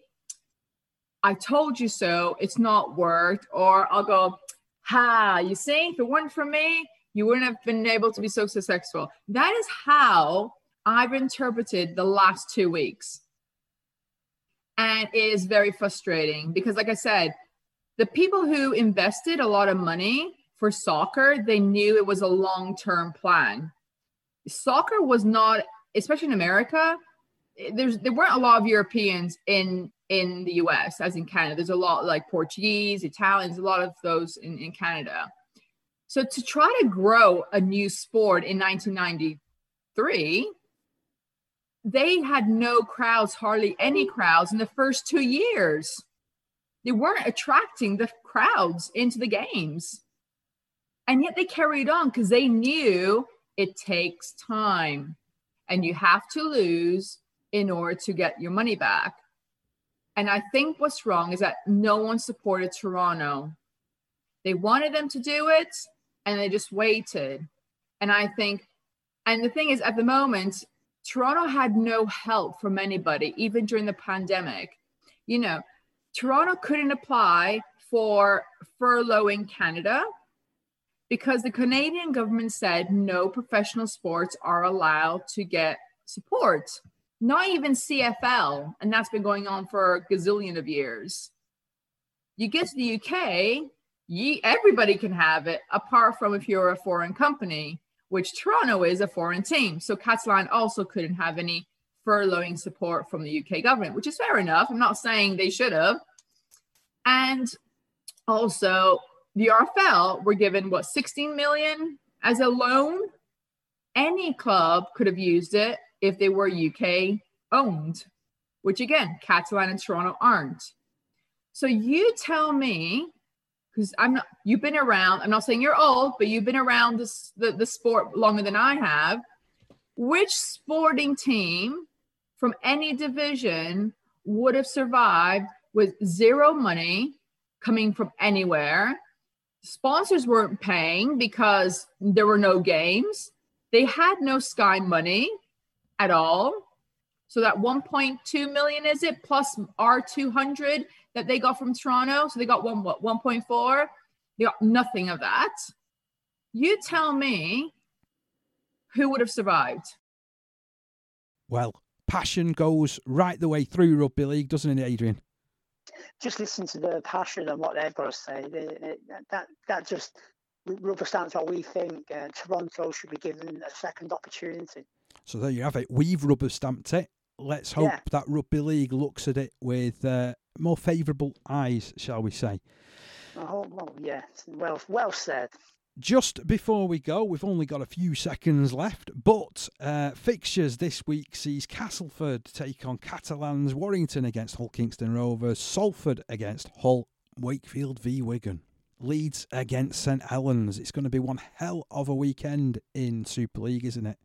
I told you so, it's not worked, or I'll go, ha, you see, if it weren't for me, you wouldn't have been able to be so successful. That is how I've interpreted the last two weeks. And it is very frustrating because, like I said, the people who invested a lot of money for soccer, they knew it was a long term plan. Soccer was not especially in America, there's there weren't a lot of Europeans in in the US as in Canada. There's a lot like Portuguese, Italians, a lot of those in, in Canada. So to try to grow a new sport in 1993, they had no crowds, hardly any crowds in the first two years. They weren't attracting the crowds into the games. And yet they carried on because they knew it takes time and you have to lose in order to get your money back. And I think what's wrong is that no one supported Toronto. They wanted them to do it and they just waited. And I think, and the thing is, at the moment, Toronto had no help from anybody, even during the pandemic. You know, Toronto couldn't apply for furlough in Canada because the Canadian government said no professional sports are allowed to get support, not even CFL, and that's been going on for a gazillion of years. You get to the UK, ye, everybody can have it, apart from if you're a foreign company, which Toronto is a foreign team. So Catalan also couldn't have any furloughing support from the UK government, which is fair enough. I'm not saying they should have. And also, the RFL were given what 16 million as a loan. Any club could have used it if they were UK owned. which again, Catalan and Toronto aren't. So you tell me, because I'm not, you've been around, I'm not saying you're old, but you've been around this, the, the sport longer than I have. Which sporting team from any division would have survived with zero money coming from anywhere? Sponsors weren't paying because there were no games. They had no Sky money at all. So that 1.2 million is it plus R200 that they got from Toronto. So they got one what 1.4. They got nothing of that. You tell me who would have survived. Well, passion goes right the way through rugby league, doesn't it, Adrian? Just listen to the passion and what they've got to say. They, they, that that just rubber stamps what we think. Uh, Toronto should be given a second opportunity. So there you have it. We've rubber stamped it. Let's hope yeah. that rugby league looks at it with uh, more favourable eyes, shall we say? Oh well, yes. Well, well said. Just before we go, we've only got a few seconds left, but uh, fixtures this week sees Castleford take on Catalans, Warrington against Hull Kingston Rovers, Salford against Hull, Wakefield v Wigan. Leeds against St Helens. It's going to be one hell of a weekend in Super League, isn't it?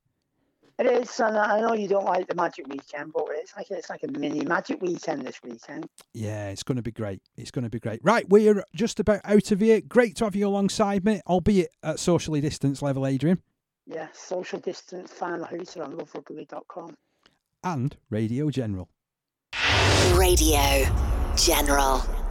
It is, and I know you don't like the Magic Weekend, but it's like it's like a mini Magic Weekend this weekend. Yeah, it's going to be great. It's going to be great. Right, we're just about out of here. Great to have you alongside me, albeit at socially distance level, Adrian. Yeah, social distance, final hooter on loverugby.com. And Radio General. Radio General.